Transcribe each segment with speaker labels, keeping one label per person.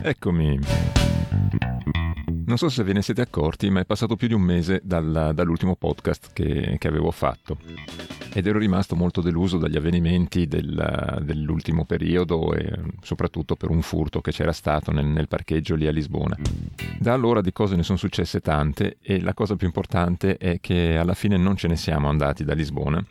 Speaker 1: Eccomi. Non so se ve ne siete accorti, ma è passato più di un mese dal, dall'ultimo podcast che, che, avevo fatto ed ero rimasto molto deluso dagli avvenimenti del, dell'ultimo periodo e soprattutto per un furto che c'era stato nel, nel parcheggio lì a Lisbona. Da allora di cose ne sono successe tante e la cosa più importante è che alla fine non ce ne siamo andati da Lisbona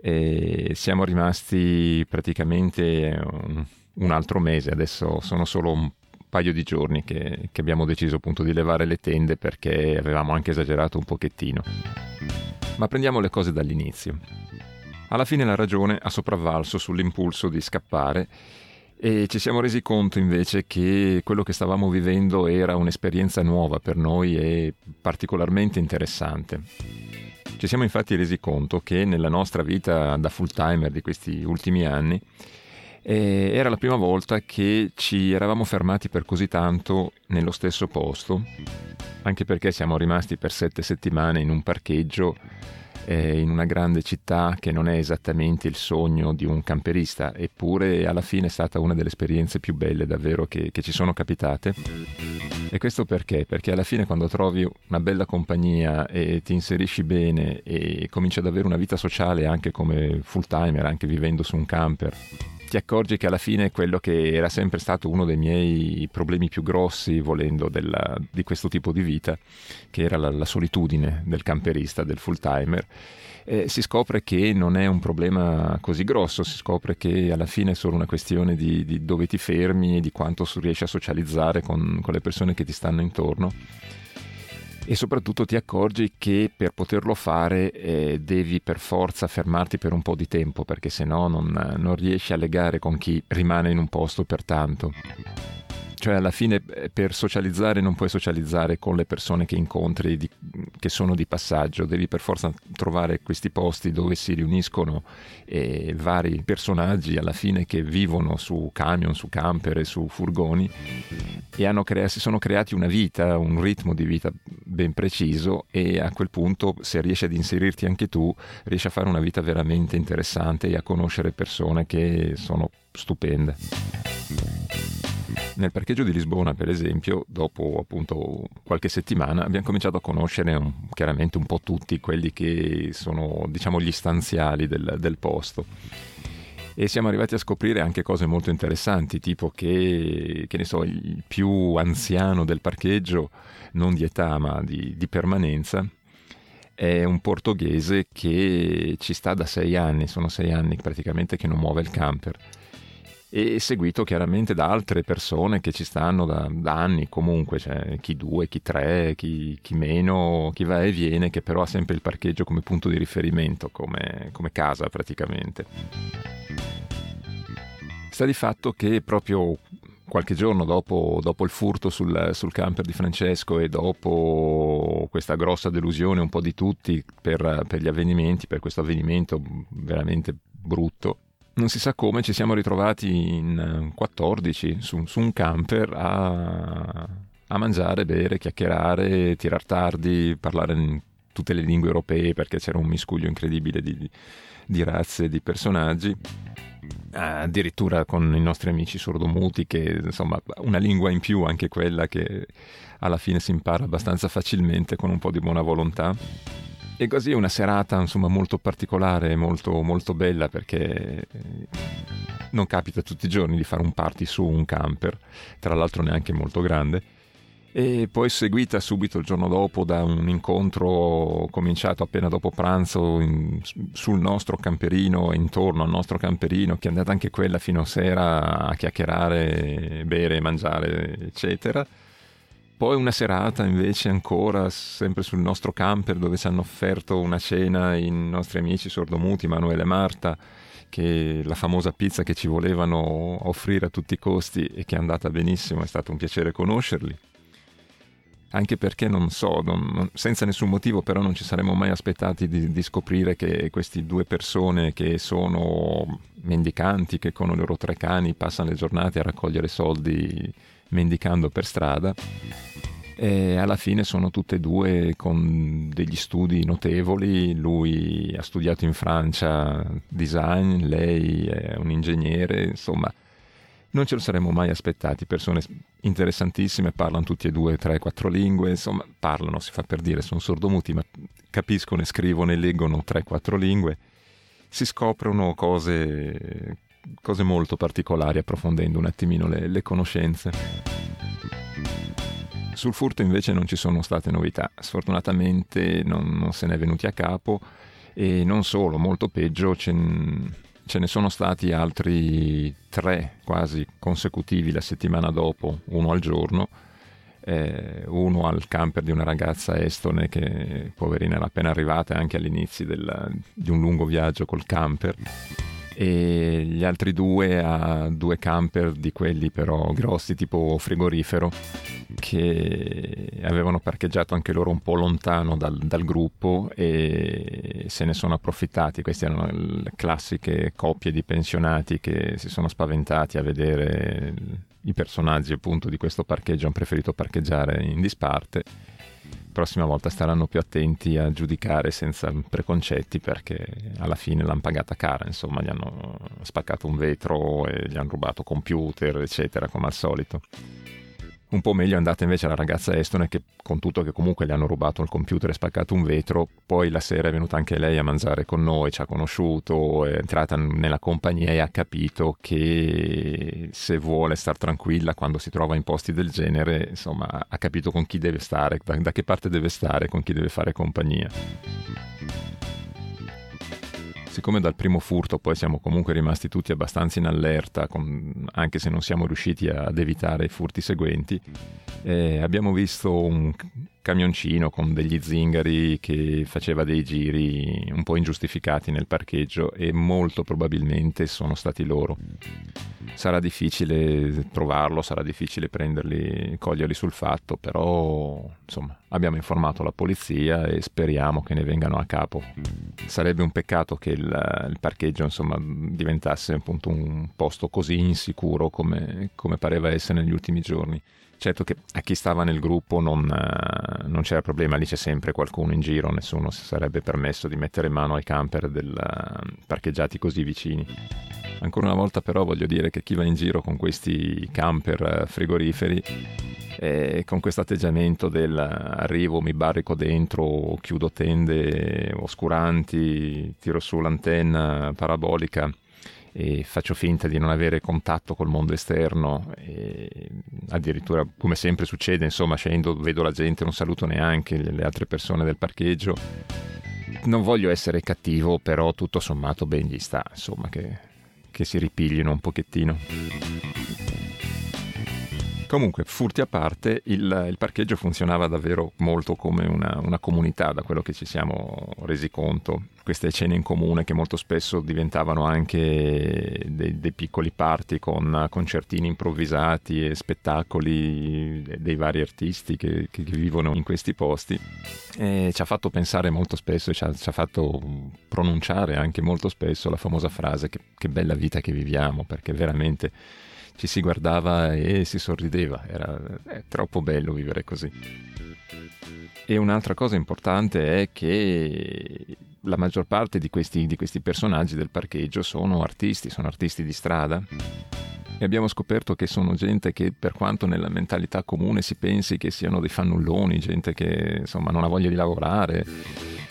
Speaker 1: e siamo rimasti praticamente un, altro mese, adesso sono solo un paio di giorni che, che, abbiamo deciso appunto di levare le tende perché avevamo anche esagerato un pochettino. Ma prendiamo le cose dall'inizio. Alla fine la ragione ha sopravvalso sull'impulso di scappare e ci siamo resi conto invece che quello che stavamo vivendo era un'esperienza nuova per noi e particolarmente interessante. Ci siamo infatti resi conto che nella nostra vita da full timer di questi ultimi anni e era la prima volta che ci eravamo fermati per così tanto nello stesso posto, anche perché siamo rimasti per sette settimane in un parcheggio eh, in una grande città che non è esattamente il sogno di un camperista, eppure alla fine è stata una delle esperienze più belle davvero che, che ci sono capitate. E questo perché? Perché alla fine quando trovi una bella compagnia e ti inserisci bene e cominci ad avere una vita sociale anche come full timer, anche vivendo su un camper, ti accorgi che alla fine quello che era sempre stato uno dei miei problemi più grossi, volendo, della, di questo tipo di vita, che era la, la solitudine del camperista, del full timer, eh, si scopre che non è un problema così grosso, si scopre che alla fine è solo una questione di, di dove ti fermi e di quanto riesci a socializzare con, con le persone che ti stanno intorno e soprattutto ti accorgi che per poterlo fare eh, devi per forza fermarti per un po' di tempo perché se no non, non riesci a legare con chi rimane in un posto per tanto cioè alla fine eh, per socializzare non puoi socializzare con le persone che incontri di, che sono di passaggio, devi per forza trovare questi posti dove si riuniscono eh, vari personaggi alla fine che vivono su camion, su camper e su furgoni e crea- si sono creati una vita, un ritmo di vita ben preciso e a quel punto se riesci ad inserirti anche tu riesci a fare una vita veramente interessante e a conoscere persone che sono stupende. Nel parcheggio di Lisbona, per esempio, dopo appunto qualche settimana abbiamo cominciato a conoscere un, chiaramente un po' tutti quelli che sono, diciamo, gli stanziali del, del posto. E siamo arrivati a scoprire anche cose molto interessanti, tipo che, che so, il più anziano del parcheggio, non di età ma di, di permanenza, è un portoghese che ci sta da sei anni, sono sei anni praticamente che non muove il camper e seguito chiaramente da altre persone che ci stanno da, da anni comunque, cioè chi due, chi tre, chi, chi, meno, chi va e viene, che però ha sempre il parcheggio come punto di riferimento, come, come casa praticamente. Sta di fatto che proprio qualche giorno dopo, dopo il furto sul, sul, camper di Francesco e dopo questa grossa delusione un po' di tutti per, per gli avvenimenti, per questo avvenimento veramente brutto, non si sa come ci siamo ritrovati in 14 eh, su, su un camper a, a, mangiare, bere, chiacchierare, tirar tardi, parlare in tutte le lingue europee perché c'era un miscuglio incredibile di, di razze, di personaggi. Addirittura con i nostri amici sordomuti, che insomma una lingua in più, anche quella che alla fine si impara abbastanza facilmente con un po' di buona volontà. E così una serata insomma molto particolare, molto, molto bella perché eh, non capita tutti i giorni di fare un party su un camper, tra l'altro neanche molto grande. E poi seguita subito il giorno dopo da un incontro cominciato appena dopo pranzo in, sul nostro camperino, intorno al nostro camperino, che è andata anche quella fino a sera a chiacchierare, bere, mangiare, eccetera poi una serata invece ancora sempre sul nostro camper dove ci hanno offerto una cena i nostri amici sordomuti Manuele e Marta, che la famosa pizza che ci volevano offrire a tutti i costi e che è andata benissimo, è stato un piacere conoscerli. Anche perché non so, non, senza nessun motivo però non ci saremmo mai aspettati di, di scoprire che queste due persone che sono mendicanti, che con i loro tre cani passano le giornate a raccogliere soldi mendicando per strada. E alla fine sono tutte e due con degli studi notevoli. Lui ha studiato in Francia design, lei è un ingegnere, insomma, Non ce lo saremmo mai aspettati, persone interessantissime, parlano tutti e due, tre, quattro lingue, insomma, parlano, si fa per dire, sono sordomuti, ma capiscono e scrivono e leggono tre, quattro lingue. Si scoprono cose, cose molto particolari approfondendo un attimino le, le conoscenze. Sul furto invece non ci sono state novità, sfortunatamente non, non se ne è venuti a capo e non solo, molto peggio, ce, ce ne sono stati altri tre quasi consecutivi la settimana dopo, uno al giorno, eh, uno al camper di una ragazza estone che poverina era appena arrivata anche all'inizio del, di un lungo viaggio col camper e gli altri due a due camper di quelli però grossi tipo frigorifero che avevano parcheggiato anche loro un po' lontano dal, dal gruppo e se ne sono approfittati. Queste erano le classiche coppie di pensionati che si sono spaventati a vedere i personaggi appunto di questo parcheggio, hanno preferito parcheggiare in disparte prossima volta staranno più attenti a giudicare senza preconcetti perché alla fine l'hanno pagata cara, insomma gli hanno spaccato un vetro e gli hanno rubato computer, eccetera, come al solito. Un po' meglio è andata invece la ragazza estone che con tutto che comunque le hanno rubato il computer e spaccato un vetro, poi la sera è venuta anche lei a mangiare con noi, ci ha conosciuto, è entrata nella compagnia e ha capito che se vuole star tranquilla quando si trova in posti del genere, insomma ha capito con chi deve stare, da, da che parte deve stare, con chi deve fare compagnia siccome dal primo furto poi siamo comunque rimasti tutti abbastanza in allerta, con, anche se non siamo riusciti ad evitare i furti seguenti, eh, abbiamo visto un camioncino con degli zingari che faceva dei giri un po' ingiustificati nel parcheggio e molto probabilmente sono stati loro. Sarà difficile trovarlo, sarà difficile prenderli, coglierli sul fatto, però insomma abbiamo informato la polizia e speriamo che ne vengano a capo. Sarebbe un peccato che il, il parcheggio insomma diventasse appunto un posto così insicuro come, come pareva essere negli ultimi giorni. Certo che a chi stava nel gruppo non, non, c'era problema, lì c'è sempre qualcuno in giro, nessuno si sarebbe permesso di mettere mano ai camper del, parcheggiati così vicini. Ancora una volta però voglio dire che chi va in giro con questi camper uh, frigoriferi e con questo atteggiamento del arrivo, mi barrico dentro, chiudo tende oscuranti, tiro su l'antenna parabolica e faccio finta di non avere contatto col mondo esterno e addirittura come sempre succede insomma scendo vedo la gente non saluto neanche le altre persone del parcheggio. Non voglio essere cattivo però tutto sommato ben gli sta insomma che, che si ripiglino un pochettino Comunque, furti a parte, il, il, parcheggio funzionava davvero molto come una, una, comunità, da quello che ci siamo resi conto. Queste cene in comune che molto spesso diventavano anche dei, dei piccoli party con concertini improvvisati e spettacoli dei vari artisti che, che vivono in questi posti. E ci ha fatto pensare molto spesso e ci ha, ci ha, fatto pronunciare anche molto spesso la famosa frase che, che bella vita che viviamo, perché veramente ci si guardava e si sorrideva, era troppo bello vivere così. E un'altra cosa importante è che la maggior parte di questi, di questi personaggi del parcheggio sono artisti, sono artisti di strada. E abbiamo scoperto che sono gente che, per quanto nella mentalità comune si pensi che siano dei fannulloni, gente che insomma non ha voglia di lavorare,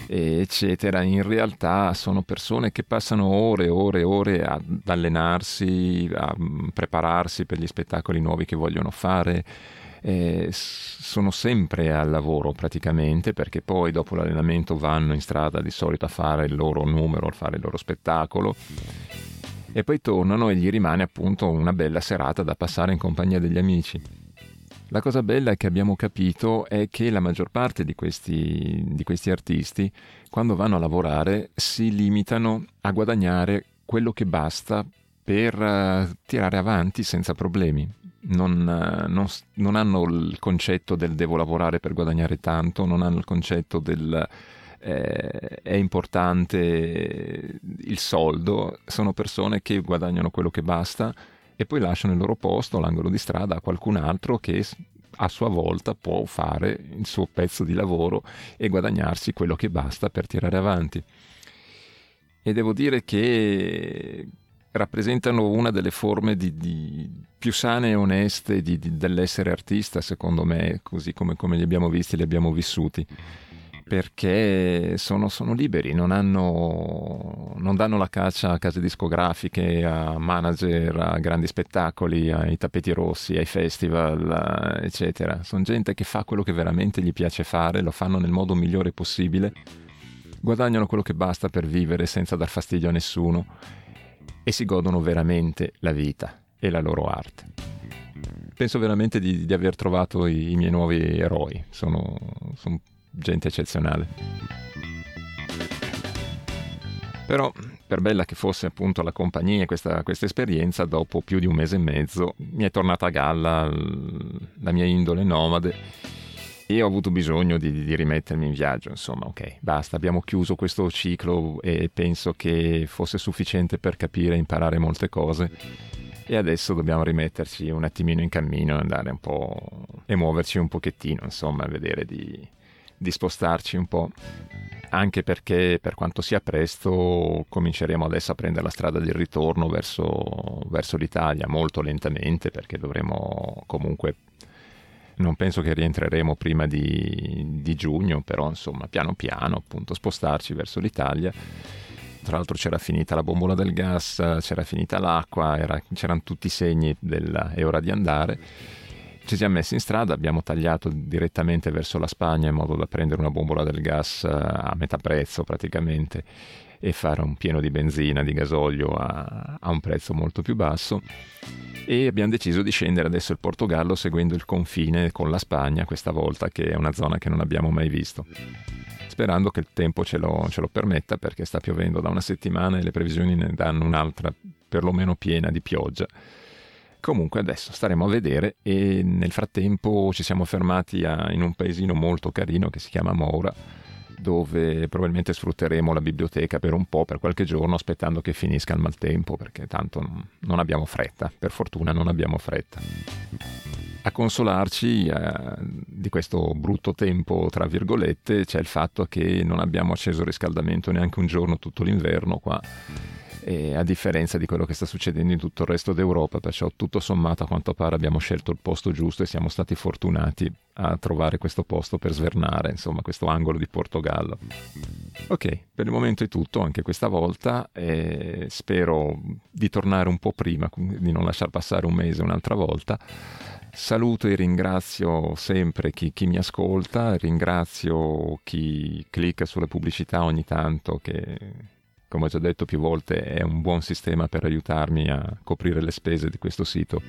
Speaker 1: eccetera, in realtà sono persone che passano ore e ore e ore ad allenarsi, a mm, prepararsi per gli spettacoli nuovi che vogliono fare. Eh, sono sempre al lavoro praticamente perché poi dopo l'allenamento vanno in strada di solito a fare il loro numero, a fare il loro spettacolo e poi tornano e gli rimane appunto una bella serata da passare in compagnia degli amici. La cosa bella che abbiamo capito è che la maggior parte di questi, di questi artisti, quando vanno a lavorare, si limitano a guadagnare quello che basta per uh, tirare avanti senza problemi. Non, uh, non, non, hanno il concetto del devo lavorare per guadagnare tanto, non hanno il concetto del eh, è importante il soldo, sono persone che guadagnano quello che basta e poi lasciano il loro posto, l'angolo di strada a qualcun altro che a sua volta può fare il suo pezzo di lavoro e guadagnarsi quello che basta per tirare avanti. E devo dire che rappresentano una delle forme di, di più sane e oneste di, di, dell'essere artista, secondo me, così come, come, li abbiamo visti, li abbiamo vissuti. Perché sono, sono liberi, non, hanno, non, danno la caccia a case discografiche, a manager, a grandi spettacoli, ai tappeti rossi, ai festival, eccetera. Sono gente che fa quello che veramente gli piace fare, lo fanno nel modo migliore possibile, guadagnano quello che basta per vivere senza dar fastidio a nessuno e si godono veramente la vita e la loro arte. Penso veramente di, di aver trovato i, i, miei nuovi eroi, sono, sono gente eccezionale. Però, per bella che fosse appunto la compagnia e questa, questa, esperienza, dopo più di un mese e mezzo mi è tornata a galla la mia indole nomade e ho avuto bisogno di, di, rimettermi in viaggio, insomma, ok, basta, abbiamo chiuso questo ciclo e penso che fosse sufficiente per capire e imparare molte cose e adesso dobbiamo rimetterci un attimino in cammino andare un po' e muoverci un pochettino, insomma, vedere di, di spostarci un po'. Anche perché per quanto sia presto cominceremo adesso a prendere la strada del ritorno verso, verso l'Italia, molto lentamente perché dovremo comunque non penso che rientreremo prima di, di, giugno, però insomma piano piano appunto spostarci verso l'Italia. Tra l'altro c'era finita la bombola del gas, c'era finita l'acqua, era, c'erano tutti i segni è ora di andare. Ci siamo messi in strada, abbiamo tagliato direttamente verso la Spagna in modo da prendere una bombola del gas a metà prezzo praticamente e fare un pieno di benzina, di gasolio a, a un prezzo molto più basso. E abbiamo deciso di scendere adesso il Portogallo seguendo il confine con la Spagna questa volta che è una zona che non abbiamo mai visto. Sperando che il tempo ce lo, ce lo permetta perché sta piovendo da una settimana e le previsioni ne danno un'altra perlomeno piena di pioggia Comunque adesso staremo a vedere e nel frattempo ci siamo fermati a, in un paesino molto carino che si chiama Moura dove probabilmente sfrutteremo la biblioteca per un po', per qualche giorno, aspettando che finisca il maltempo, perché tanto non abbiamo fretta, per fortuna non abbiamo fretta. A consolarci eh, di questo brutto tempo, tra virgolette, c'è il fatto che non abbiamo acceso il riscaldamento neanche un giorno tutto l'inverno qua e a differenza di quello che sta succedendo in tutto il resto d'Europa, perciò tutto sommato a quanto pare abbiamo scelto il posto giusto e siamo stati fortunati a trovare questo posto per svernare, insomma, questo angolo di Portogallo. Ok, per il momento è tutto anche questa volta e spero di tornare un po' prima, di non lasciar passare un mese un'altra volta. Saluto e ringrazio sempre chi, chi, mi ascolta, ringrazio chi clicca sulle pubblicità ogni tanto che come ho già detto più volte, è un buon sistema per aiutarmi a coprire le spese di questo sito.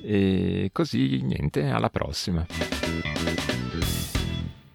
Speaker 1: E così niente, alla prossima.